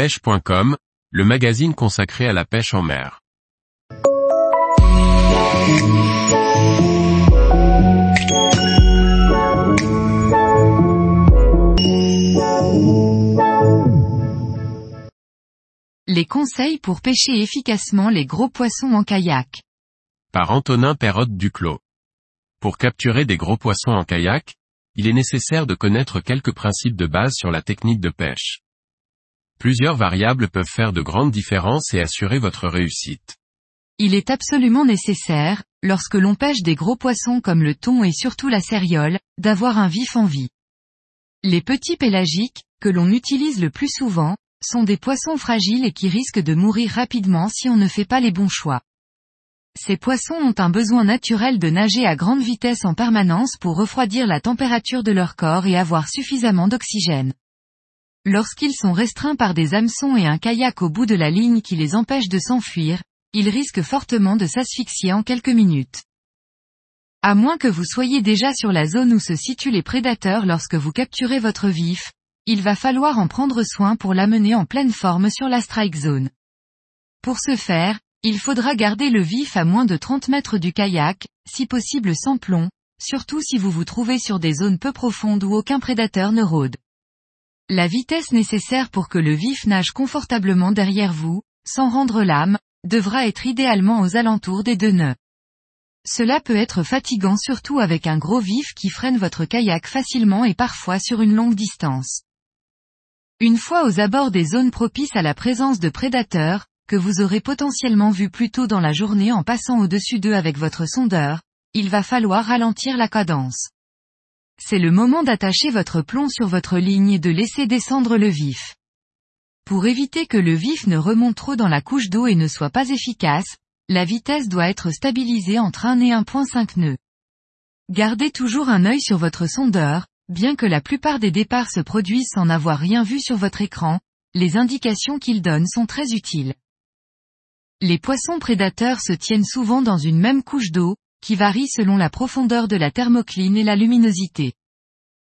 pêche.com, le magazine consacré à la pêche en mer. Les conseils pour pêcher efficacement les gros poissons en kayak. Par Antonin Perrotte Duclos. Pour capturer des gros poissons en kayak, il est nécessaire de connaître quelques principes de base sur la technique de pêche. Plusieurs variables peuvent faire de grandes différences et assurer votre réussite. Il est absolument nécessaire, lorsque l'on pêche des gros poissons comme le thon et surtout la céréole, d'avoir un vif en vie. Les petits pélagiques, que l'on utilise le plus souvent, sont des poissons fragiles et qui risquent de mourir rapidement si on ne fait pas les bons choix. Ces poissons ont un besoin naturel de nager à grande vitesse en permanence pour refroidir la température de leur corps et avoir suffisamment d'oxygène. Lorsqu'ils sont restreints par des hameçons et un kayak au bout de la ligne qui les empêche de s'enfuir, ils risquent fortement de s'asphyxier en quelques minutes. À moins que vous soyez déjà sur la zone où se situent les prédateurs lorsque vous capturez votre vif, il va falloir en prendre soin pour l'amener en pleine forme sur la strike zone. Pour ce faire, il faudra garder le vif à moins de 30 mètres du kayak, si possible sans plomb, surtout si vous vous trouvez sur des zones peu profondes où aucun prédateur ne rôde. La vitesse nécessaire pour que le vif nage confortablement derrière vous, sans rendre l'âme, devra être idéalement aux alentours des deux nœuds. Cela peut être fatigant surtout avec un gros vif qui freine votre kayak facilement et parfois sur une longue distance. Une fois aux abords des zones propices à la présence de prédateurs, que vous aurez potentiellement vu plus tôt dans la journée en passant au-dessus d'eux avec votre sondeur, il va falloir ralentir la cadence. C'est le moment d'attacher votre plomb sur votre ligne et de laisser descendre le vif. Pour éviter que le vif ne remonte trop dans la couche d'eau et ne soit pas efficace, la vitesse doit être stabilisée entre 1 et 1.5 nœuds. Gardez toujours un œil sur votre sondeur, bien que la plupart des départs se produisent sans n'avoir rien vu sur votre écran, les indications qu'il donne sont très utiles. Les poissons prédateurs se tiennent souvent dans une même couche d'eau, qui varie selon la profondeur de la thermocline et la luminosité.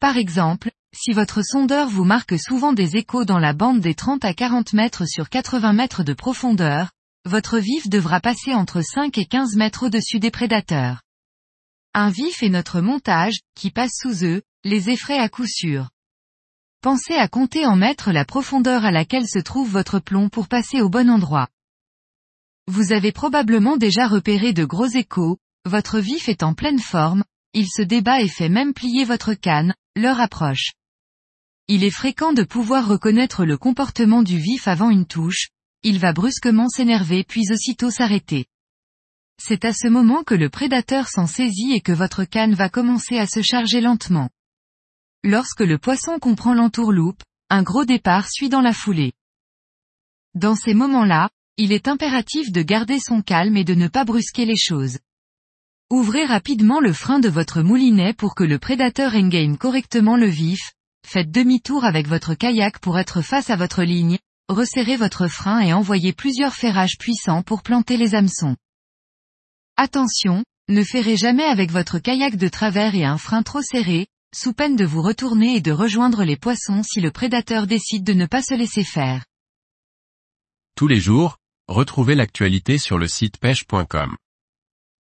Par exemple, si votre sondeur vous marque souvent des échos dans la bande des 30 à 40 mètres sur 80 mètres de profondeur, votre vif devra passer entre 5 et 15 mètres au-dessus des prédateurs. Un vif est notre montage, qui passe sous eux, les effraie à coup sûr. Pensez à compter en mètres la profondeur à laquelle se trouve votre plomb pour passer au bon endroit. Vous avez probablement déjà repéré de gros échos, votre vif est en pleine forme, il se débat et fait même plier votre canne, l'heure approche. Il est fréquent de pouvoir reconnaître le comportement du vif avant une touche, il va brusquement s'énerver puis aussitôt s'arrêter. C'est à ce moment que le prédateur s'en saisit et que votre canne va commencer à se charger lentement. Lorsque le poisson comprend l'entourloupe, un gros départ suit dans la foulée. Dans ces moments-là, il est impératif de garder son calme et de ne pas brusquer les choses. Ouvrez rapidement le frein de votre moulinet pour que le prédateur engame correctement le vif, faites demi-tour avec votre kayak pour être face à votre ligne, resserrez votre frein et envoyez plusieurs ferrages puissants pour planter les hameçons. Attention, ne ferrez jamais avec votre kayak de travers et un frein trop serré, sous peine de vous retourner et de rejoindre les poissons si le prédateur décide de ne pas se laisser faire. Tous les jours, Retrouvez l'actualité sur le site pêche.com.